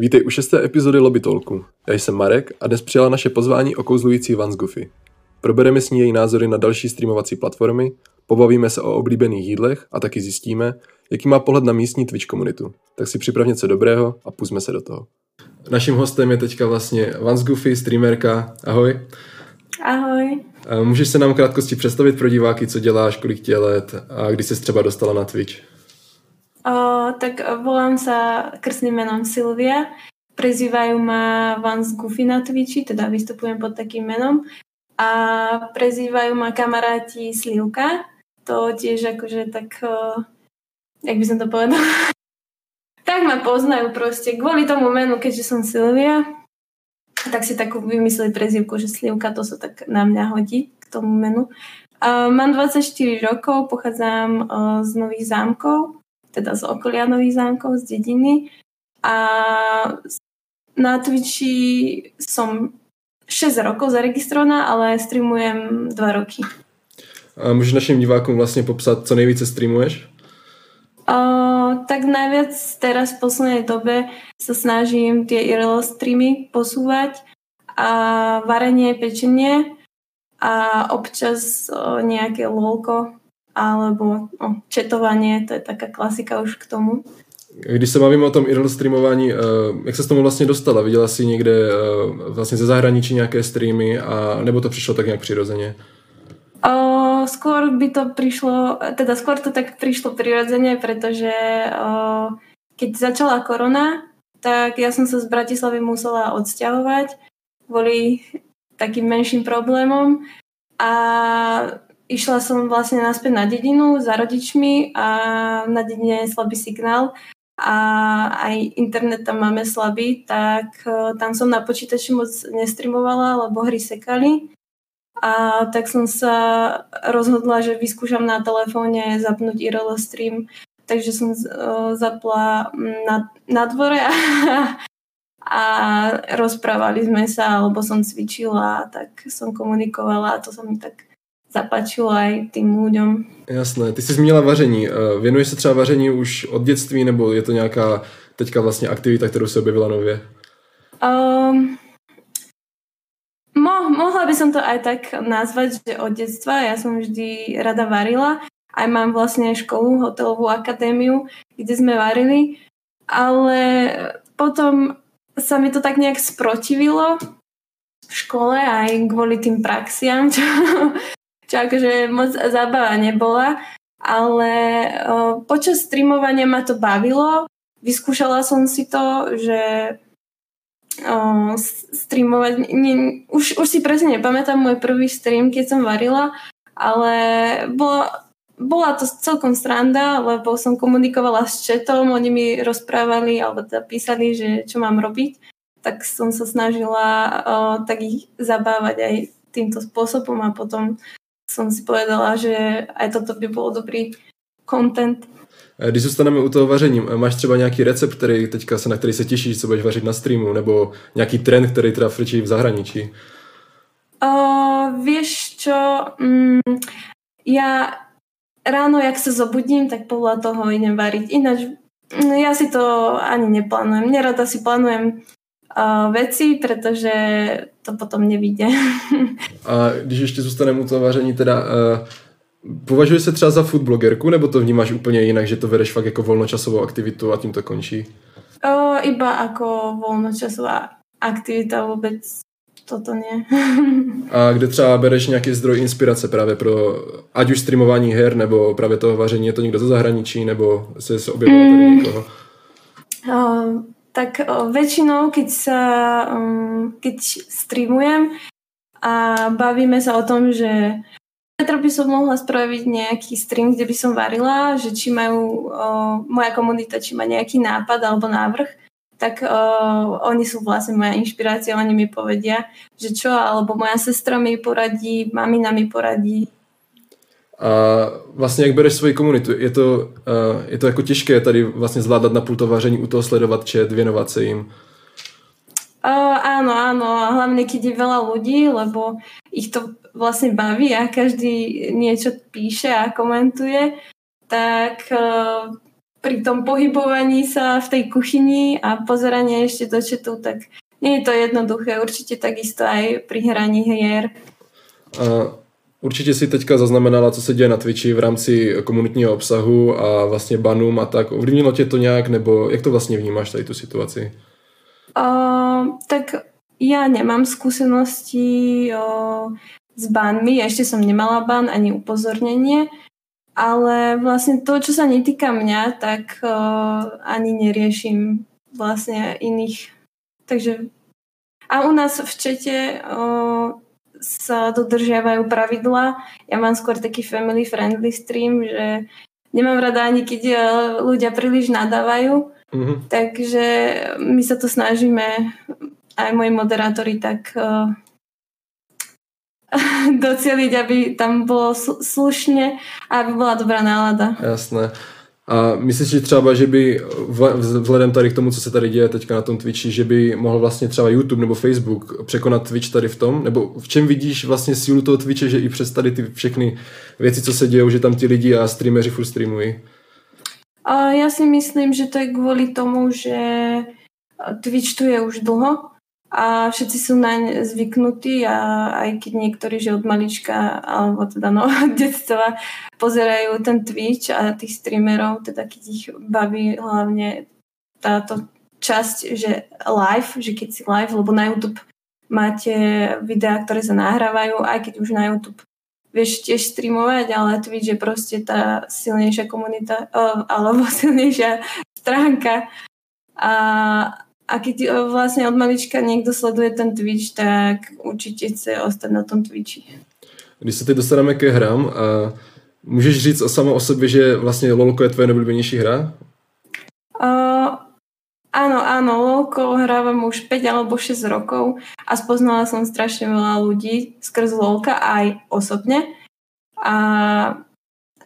Vítej u šesté epizody Lobby Talku. Já jsem Marek a dnes přijala naše pozvání okouzlující Vans Goofy. Probereme s ní její názory na další streamovací platformy, pobavíme se o oblíbených jídlech a taky zjistíme, jaký má pohled na místní Twitch komunitu. Tak si připrav něco dobrého a pustme se do toho. Naším hostem je teďka vlastně Vans Goofy, streamerka. Ahoj. Ahoj. Můžeš se nám krátkosti představit pro diváky, co děláš, kolik tě let a kdy jsi třeba dostala na Twitch? O, tak volám sa krstným menom Silvia. Prezývajú ma Vans Goofy na Twitchi, teda vystupujem pod takým menom. A prezývajú ma kamaráti Slivka. To tiež akože tak, o, jak by som to povedala, tak ma poznajú proste. Kvôli tomu menu, keďže som Silvia, tak si takú vymysleli prezývku, že Slivka to sa tak na mňa hodí k tomu menu. Uh, mám 24 rokov, pochádzam uh, z Nových zámkov teda z okolia Nových zámkov, z dediny. A na Twitchi som 6 rokov zaregistrovaná, ale streamujem 2 roky. A můžeš našim divákům vlastně popsat, co nejvíce streamuješ? Uh, tak najviac teraz v poslednej dobe sa snažím tie IRL streamy posúvať a varenie, pečenie a občas uh, nejaké lolko alebo no, četovanie, to je taká klasika už k tomu. Když se bavíme o tom IRL streamování, uh, jak se s tomu vlastně dostala? Viděla jsi někde uh, vlastně ze zahraničí nějaké streamy a nebo to přišlo tak nějak přirozeně? Uh, skôr by to prišlo, teda skôr to tak prišlo prirodzene, pretože uh, keď začala korona, tak ja som sa z Bratislavy musela odsťahovať kvôli takým menším problémom a išla som vlastne naspäť na dedinu za rodičmi a na dedine je slabý signál a aj internet tam máme slabý, tak e, tam som na počítači moc nestreamovala, lebo hry sekali. A tak som sa rozhodla, že vyskúšam na telefóne zapnúť IRL stream, takže som uh, zapla na, na dvore a, a rozprávali sme sa, alebo som cvičila, tak som komunikovala a to sa mi tak zapáčilo aj tým ľuďom. Jasné. Ty jsi zmínila vaření. Eh, věnuješ se třeba vaření už od dětství, nebo je to nějaká teďka vlastně aktivita, kterou se objevila nově? Um, mo, mohla by som to aj tak nazvať, že od detstva. Ja som vždy rada varila. Aj mám vlastne školu, hotelovú akadémiu, kde sme varili. Ale potom sa mi to tak nejak sprotivilo v škole aj kvôli tým praxiam, čo čo akože moc zábava nebola, ale počas streamovania ma to bavilo. Vyskúšala som si to, že o, streamovať, nie, už, už si presne nepamätám môj prvý stream, keď som varila, ale bolo, bola to celkom stranda, lebo som komunikovala s chatom, oni mi rozprávali alebo teda písali, že čo mám robiť, tak som sa snažila o, tak ich zabávať aj týmto spôsobom a potom som si povedala, že aj toto by bol dobrý content. Když zůstaneme u toho vaření, máš třeba nějaký recept, který teďka se, na který se těšíš, co budeš vařit na streamu, nebo nějaký trend, který teda frčí v zahraničí? Uh, vieš čo, mm, ja ráno, jak sa zobudím, tak podľa toho idem variť. Ináč, mm, ja si to ani neplánujem. Nerada si plánujem uh, veci, pretože to potom nevíde. A když ještě zůstaneme u toho vaření, teda uh, považuješ se třeba za food blogerku, nebo to vnímáš úplně jinak, že to vedeš fakt jako volnočasovou aktivitu a tím to končí? Uh, iba ako volnočasová aktivita vůbec toto nie. a kde třeba bereš nějaký zdroj inspirace právě pro ať už streamování her, nebo právě toho vaření, je to někdo ze zahraničí, nebo se, se objevilo tady mm. někoho? Uh, tak väčšinou, keď sa, um, keď streamujem a bavíme sa o tom, že Petro by som mohla spraviť nejaký stream, kde by som varila, že či majú moja komunita, či má nejaký nápad alebo návrh, tak o, oni sú vlastne moja inšpirácia, oni mi povedia, že čo, alebo moja sestra mi poradí, mamina mi poradí, a vlastně jak bereš svoji komunitu? Je to, uh, je to jako těžké tady vlastně zvládat na půl vaření, u toho sledovat chat, věnovat se jim? Uh, áno, áno, hlavne keď je veľa ľudí, lebo ich to vlastne baví a každý niečo píše a komentuje, tak uh, pri tom pohybovaní sa v tej kuchyni a pozeranie ešte do četu, tak nie je to jednoduché. Určite takisto aj pri hraní hier. A určitě si teďka zaznamenala, co se děje na Twitchi v rámci komunitního obsahu a vlastně banům a tak. Ovlivnilo tě to nějak, nebo jak to vlastně vnímáš tady tu situaci? Uh, tak ja nemám skúsenosti uh, s banmi, ešte som nemala ban ani upozornenie, ale vlastne to, čo sa netýka mňa, tak uh, ani neriešim vlastne iných. Takže a u nás v čete uh, sa dodržiavajú pravidla. Ja mám skôr taký family friendly stream, že nemám rada ani keď ľudia príliš nadávajú. Mm-hmm. Takže my sa to snažíme, aj moji moderátori, tak uh, docieliť, aby tam bylo slušně a aby byla dobrá nálada. Jasné. A myslíš si třeba, že by vzhledem tady k tomu, co se tady děje teďka na tom Twitchi, že by mohl vlastně třeba YouTube nebo Facebook překonat Twitch tady v tom? Nebo v čem vidíš vlastně sílu toho Twitche, že i přes tady ty všechny věci, co se dějou, že tam ti lidi a streameři furt streamují? A já si myslím, že to je kvůli tomu, že Twitch tu je už dlho a všetci sú naň zvyknutí a aj keď niektorí, že od malička alebo teda no detstva pozerajú ten Twitch a tých streamerov, teda keď ich baví hlavne táto časť, že live, že keď si live, lebo na YouTube máte videá, ktoré sa nahrávajú, aj keď už na YouTube vieš tiež streamovať, ale Twitch je proste tá silnejšia komunita, alebo silnejšia stránka. A a keď e, vlastne od malička niekto sleduje ten Twitch, tak určitě chce ostať na tom Twitchi. Když se teď dostaneme ke hrám, a můžeš říct o samo o sobě, že vlastně LOLko je tvoje nejoblíbenější hra? Uh, áno, áno, LOLko hrávam už 5 alebo 6 rokov a spoznala som strašne veľa ľudí skrz LOLka aj osobne. A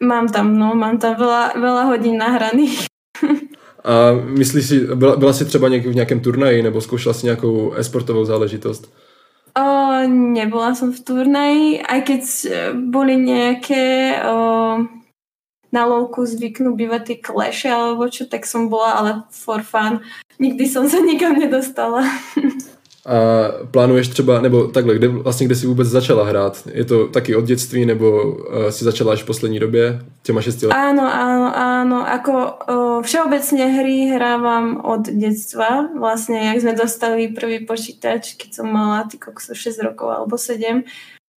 mám tam, no, mám tam veľa, veľa hodín nahraných. A myslíš si, byla, byla jsi třeba v nějakém turnaji nebo zkoušela si nějakou esportovou záležitost? O, nebola som v turnaji, aj keď boli nejaké o, na lovku zvyknú bývať tie kleše alebo čo, tak som bola, ale for fun. Nikdy som sa nikam nedostala. A plánuješ třeba, nebo takhle, kde, vlastně kde jsi vůbec začala hrát? Je to taky od dětství, nebo uh, si začala až v poslední době, těma šesti let? Áno, áno, áno. Ako uh, všeobecne hry hrávam od detstva. Vlastne, jak sme dostali prvý počítač, keď som mala ty 6 rokov alebo 7.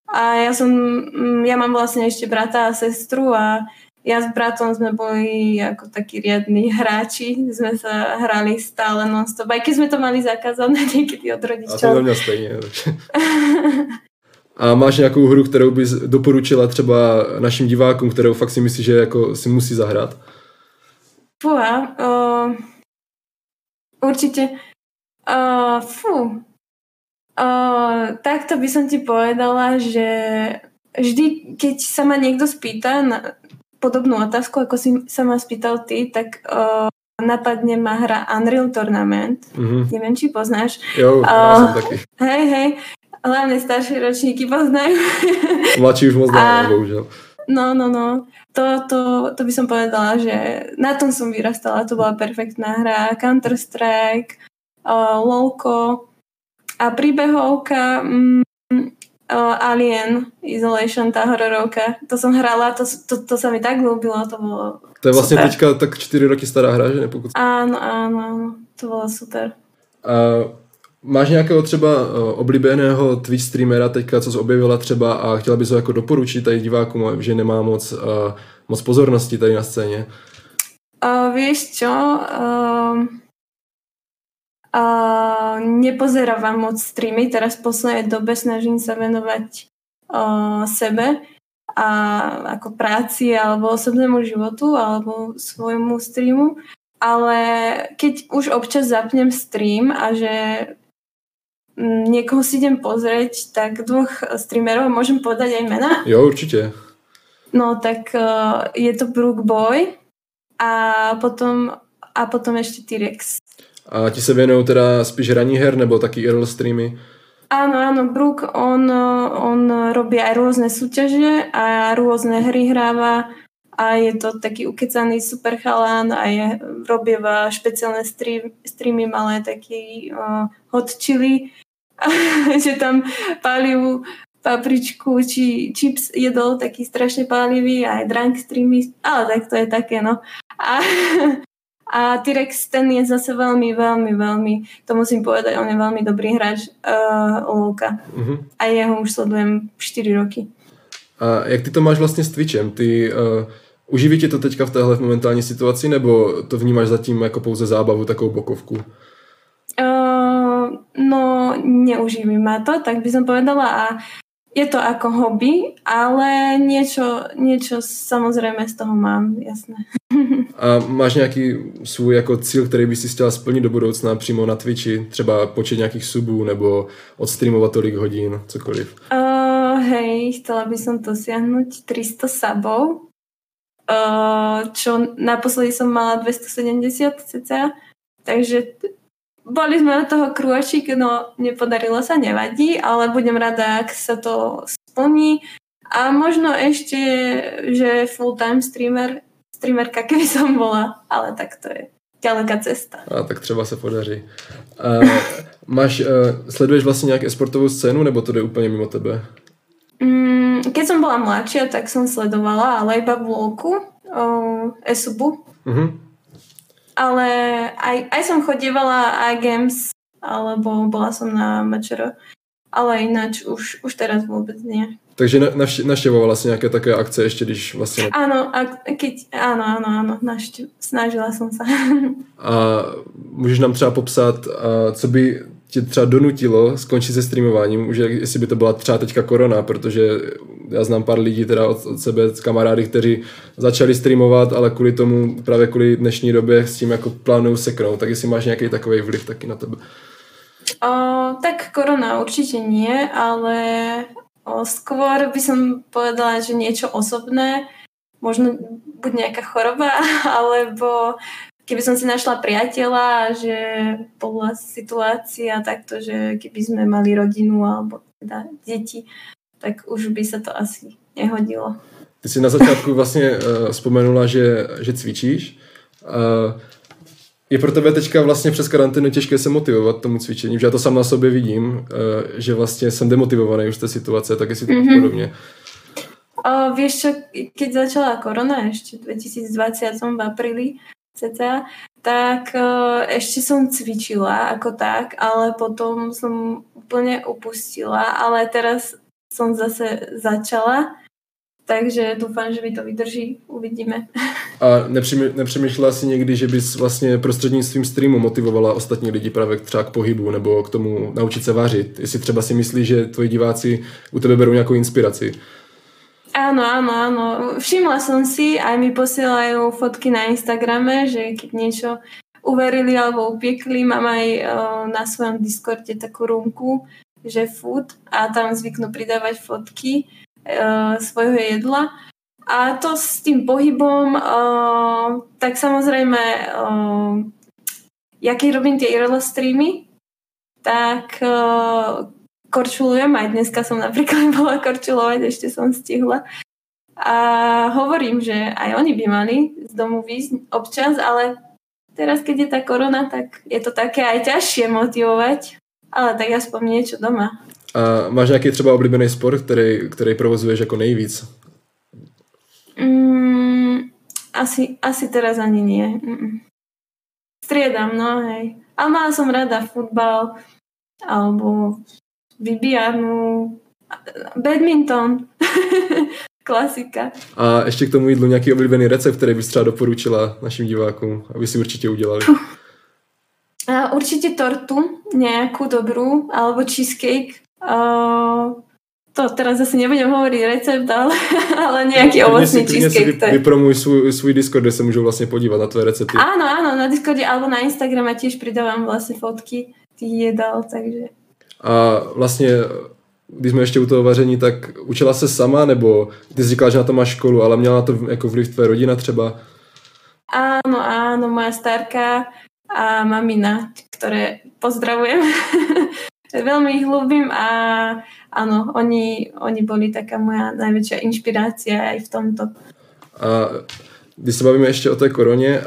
A ja som, ja mám vlastne ešte brata a sestru a ja s bratom sme boli ako takí riadni hráči, sme sa hrali stále non-stop, aj keď sme to mali zakázané niekedy od rodičov. A to mě stejně. A máš nějakou hru, kterou bys doporučila třeba našim divákům, kterou fakt si myslíš, že jako si musí zahrát? Fúha, uh, určite. Uh, fú. Uh, takto by som ti povedala, že vždy, keď sa ma niekto spýta na, podobnú otázku, ako si sa ma spýtal ty, tak uh, napadne ma hra Unreal Tournament. Mm-hmm. Neviem, či poznáš. Jo, uh, taký. Hej, hej. Hlavne staršie ročníky poznajú. Mladší už moc bohužiaľ. No, no, no. To, to, to by som povedala, že na tom som vyrastala. To bola perfektná hra. Counter-Strike, uh, LOLko a príbehovka. Mm, uh, Alien Isolation, tá hororovka. To som hrala, to, to, to sa mi tak ľúbilo, to bolo To je vlastne super. teďka tak 4 roky stará hra, že nepokut... Áno, áno, áno, to bolo super. A máš nějakého třeba oblíbeného Twitch streamera teďka, co jsi objevila třeba a chtěla bys ho jako doporučit tady divákům, že nemá moc, uh, moc pozornosti tady na scéně? Uh, vieš čo? Uh, Uh, nepozerávam moc streamy, teraz v poslednej dobe snažím sa venovať uh, sebe a ako práci alebo osobnému životu alebo svojmu streamu, ale keď už občas zapnem stream a že niekoho si idem pozrieť, tak dvoch streamerov môžem povedať aj mena? Jo, určite. No tak uh, je to Brook Boy a potom, a potom ešte T-Rex. A ti se věnují teda spíš hraní her nebo taky IRL streamy? Áno, áno, Brook, on, on robí aj rôzne súťaže a rôzne hry hráva a je to taký ukecaný super chalán a je, robieva špeciálne stream, streamy malé, taký uh, hot chili, že tam palivú papričku či chips jedol taký strašne pálivý aj drunk streamy, ale tak to je také no. A, a T-Rex ten je zase veľmi, veľmi, veľmi, to musím povedať, on je veľmi dobrý hráč uh, Lovka. Uh-huh. A jeho už sledujem 4 roky. A jak ty to máš vlastně s Twitchem? Ty uh, uživí ti to teďka v téhle momentální situaci, nebo to vnímáš zatím jako pouze zábavu, takovou bokovku? Uh, no, neuživí ma to, tak by som povedala a je to ako hobby, ale niečo, niečo samozrejme z toho mám, jasné. A máš nějaký svůj jako cíl, který by si chtěla splnit do budoucna přímo na Twitchi? Třeba počet nějakých subů nebo odstreamovat tolik hodin, cokoliv? Uh, hej, chcela by som dosiahnuť 300 subov, uh, čo naposledy som mala 270 cca, takže boli sme od toho krôčik, no nepodarilo sa, nevadí, ale budem rada, ak sa to splní. A možno ešte, že full-time streamer, streamerka, keby som bola, ale tak to je ďaleká cesta. A tak třeba se podaří. A máš, uh, sleduješ vlastně nějak esportovou scénu, nebo to jde úplně mimo tebe? Mm, keď som bola mladšia, tak som sledovala, ale iba v LOLku, uh, esubu. Uh-huh ale aj, aj som chodievala aj games, alebo bola som na mačero, ale ináč už, už teraz vôbec nie. Takže naštěvovala si nějaké také akce ještě, když vlastně... Áno, a keď, áno, áno, áno, naštěv, snažila som sa. a můžeš nám třeba popsat, a co by tě třeba donutilo skončit se streamováním, už jestli by to byla třeba teďka korona, protože já znám pár lidí teda od, od sebe, kamarády, kteří začali streamovat, ale kvůli tomu, právě kvůli dnešní době s tím jako plánují seknout, tak jestli máš nějaký takový vliv taky na tebe. O, tak korona určite nie, ale o, skôr by som povedala, že niečo osobné, možno buď nejaká choroba, alebo keby som si našla priateľa, že bola situácia takto, že keby sme mali rodinu alebo teda deti, tak už by sa to asi nehodilo. Ty si na začátku vlastně uh, vzpomenula, že, že cvičíš. Uh, je pro tebe teďka vlastně přes karanténu těžké se motivovat tomu cvičení, že já to sám na sobě vidím, uh, že vlastně jsem demotivovaný už z té situace, tak jestli to mm-hmm. podobně. Uh, vieš čo, keď začala korona ešte v 2020 v apríli, cca, tak uh, ešte som cvičila ako tak, ale potom som úplne upustila, ale teraz som zase začala, takže doufám, že mi to vydrží, uvidíme. A nepřemýšlela si někdy, že bys vlastně prostřednictvím streamu motivovala ostatní lidi právě třeba k pohybu nebo k tomu naučit se vařit? Jestli třeba si myslíš, že tvoji diváci u tebe berou nějakou inspiraci? Áno, áno, áno. Všimla som si, aj mi posielajú fotky na Instagrame, že keď niečo uverili alebo upiekli, mám aj uh, na svojom Discorde takú rúmku, že food a tam zvyknú pridávať fotky uh, svojho jedla. A to s tým pohybom, uh, tak samozrejme, ja keď robím tie IRL streamy, tak korčulujem, aj dneska som napríklad bola korčulovať, ešte som stihla. A hovorím, že aj oni by mali z domu výsť občas, ale teraz, keď je tá korona, tak je to také aj ťažšie motivovať, ale tak aspoň niečo doma. A máš nějaký třeba oblíbený sport, který, který provozuješ jako nejvíc? Mm, asi, asi teraz ani nie. Mm. Striedam, no hej. Ale mala som rada futbal, alebo vybíjanu, badminton, klasika. A ještě k tomu jídlu nějaký oblíbený recept, který bys třeba doporučila našim divákům, aby si určitě udělali? A určite tortu, nejakú dobrú, alebo cheesecake. Uh, to teraz asi nebudem hovoriť recept, ale, ale nejaký ovocný cheesecake. Si vy, vypromuj svůj, svůj Discord, kde sa môžu vlastne podívať na tvoje recepty. Áno, áno, na Discorde alebo na Instagrame tiež pridávam vlastne fotky tých jedal, takže a vlastně, když jsme ještě u toho vaření, tak učila se sama, nebo ty jsi říkala, že na to máš školu, ale měla na to jako vliv tvoje rodina třeba? Áno, áno, moja starka a mamina, ktoré pozdravujem. Veľmi ich ľúbim a áno, oni, oni boli taká moja najväčšia inšpirácia aj v tomto. A když se bavíme ještě o té koroně,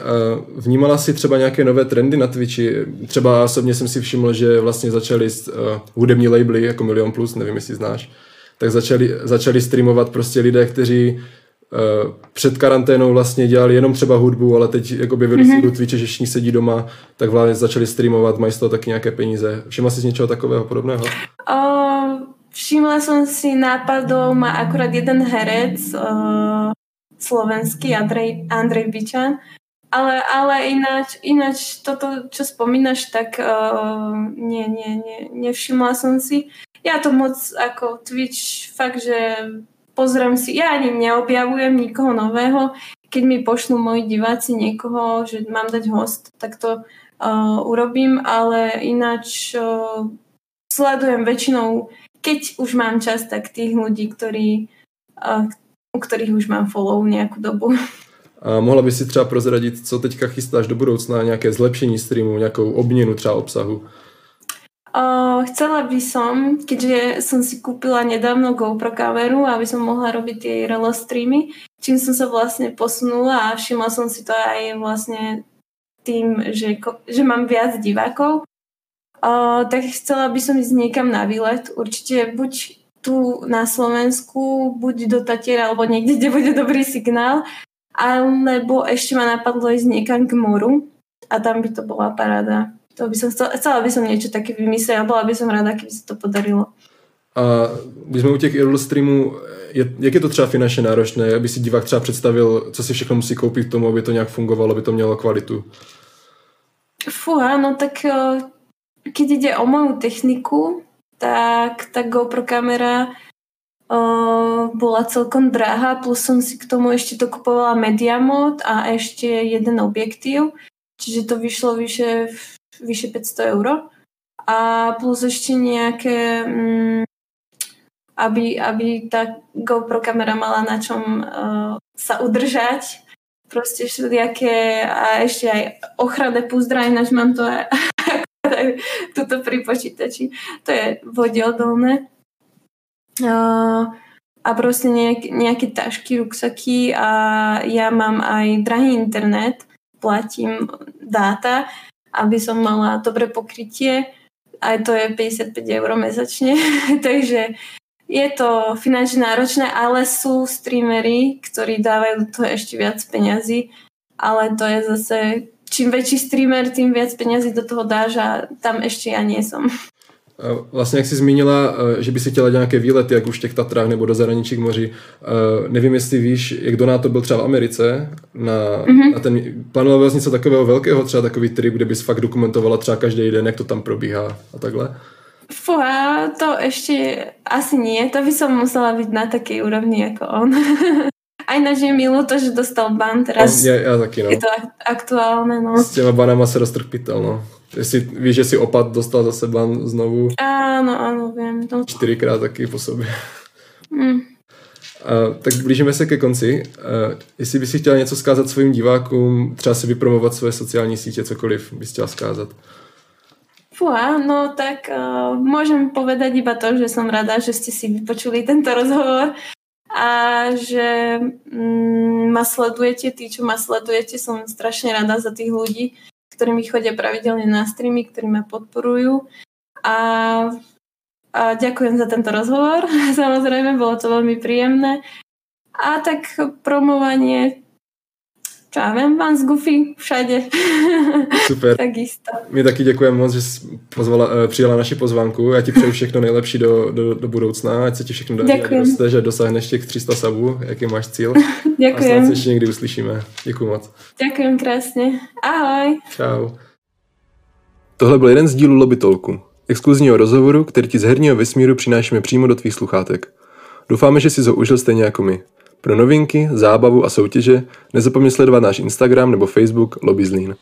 vnímala si třeba nějaké nové trendy na Twitchi? Třeba osobně jsem si všiml, že vlastně začali uh, hudební labely jako Milion Plus, nevím, jestli znáš, tak začali, začali streamovat prostě lidé, kteří uh, před karanténou vlastně dělali jenom třeba hudbu, ale teď jako objevili mm-hmm. si do Twitche, že všichni sedí doma, tak vlastně začali streamovat, mají z toho taky nějaké peníze. Všimla jsi z něčeho takového podobného? Uh, všimla som si nápadov, má akurát jeden herec, uh, slovenský Andrej, Andrej Bičan, ale, ale ináč, ináč toto, čo spomínaš, tak uh, nie, nie, nie, nevšimla som si. Ja to moc ako Twitch fakt, že pozriem si, ja ani neobjavujem nikoho nového. Keď mi pošlú moji diváci niekoho, že mám dať host, tak to uh, urobím, ale ináč uh, sledujem väčšinou, keď už mám čas, tak tých ľudí, ktorí, uh, u ktorých už mám follow nejakú dobu. A mohla by si třeba prozradit, co teďka chystáš do budoucna, nějaké zlepšení streamu, nějakou obměnu třeba obsahu? Uh, chcela by som, keďže som si kúpila nedávno GoPro kameru, aby som mohla robiť tie relo streamy, čím som sa vlastne posunula a všimla som si to aj vlastne tým, že, že mám viac divákov, uh, tak chcela by som ísť niekam na výlet. Určite buď tu na Slovensku, buď do Tatiera, alebo niekde, kde bude dobrý signál, alebo ešte ma napadlo ísť niekam k moru a tam by to bola paráda. To by som chcela, chcela by som niečo také vymyslieť a bola by som rada, keby sa to podarilo. A když jsme u těch Irl streamů, jak je to třeba finančně náročné, aby si divák třeba představil, co si všechno musí koupit k tomu, aby to nějak fungovalo, aby to mělo kvalitu? Fúha, no tak eh, keď ide o moju techniku, tak tá GoPro kamera uh, bola celkom drahá, plus som si k tomu ešte dokupovala media mod a ešte jeden objektív, čiže to vyšlo vyše vyše 500 euro. A plus ešte nejaké, mm, aby, aby tá GoPro kamera mala na čom uh, sa udržať. Proste všelijaké a ešte aj ochranné púzdra, ináč mám to aj tuto pri počítači. To je vodeodolné. Uh, a proste nejak, nejaké tašky, ruksaky a ja mám aj drahý internet, platím dáta, aby som mala dobré pokrytie. Aj to je 55 eur mesačne. Takže je to finančne náročné, ale sú streamery, ktorí dávajú do toho ešte viac peňazí, ale to je zase, čím väčší streamer, tým viac peňazí do toho dáš a tam ešte ja nie som. Vlastně, jak jsi zmínila, eh, že by si chtěla nějaké výlety, jak už v těch Tatrách nebo do zahraničí k moři. Eh, nevím, jestli víš, jak do to byl třeba v Americe, na, mm-hmm. na ten, plánoval vlastně něco takového velkého, třeba takový trip, kde bys fakt dokumentovala třeba každý den, jak to tam probíhá a takhle? Fúha, to ešte asi nie. To by som musela byť na takej úrovni ako on. Aj na je milo to, že dostal ban teraz. Ja, ja taky, no. Je to aktuálne, no. S těma banama se roztrpitel, no. Jestli víš, že si opad dostal za ban znovu. Áno, áno, viem. To... Čtyřikrát taky po sobě. Mm. A, tak blížíme se ke konci. A, jestli bys si chtěla něco zkázat svým divákům, třeba si vypromovat svoje sociální sítě, cokoliv bys chtěla zkázat. Fúha, no tak uh, môžem povedať iba to, že som rada, že ste si vypočuli tento rozhovor a že mm, ma sledujete, tí, čo ma sledujete, som strašne rada za tých ľudí, ktorí mi chodia pravidelne na streamy, ktorí ma podporujú. A, a ďakujem za tento rozhovor. Samozrejme, bolo to veľmi príjemné. A tak promovanie čo ja viem, vám z Goofy všade. Super. Takisto. My taky děkujeme moc, že jsi pozvala, eh, přijala naši pozvánku. Já ti přeju všechno nejlepší do, do, do budoucna, ať se ti všechno daří, roste, že dosáhneš těch 300 sabů, jaký máš cíl. Děkujem. A snad se ještě někdy uslyšíme. Děkuji moc. Děkujem krásně. Ahoj. Čau. Tohle byl jeden z dílů Lobitolku, exkluzního rozhovoru, který ti z herního vesmíru přinášíme přímo do tvých sluchátek. Doufáme, že si ho užil stejně jako my. Pro novinky, zábavu a soutěže nezapomeň sledovat náš Instagram nebo Facebook Lobby Zlín.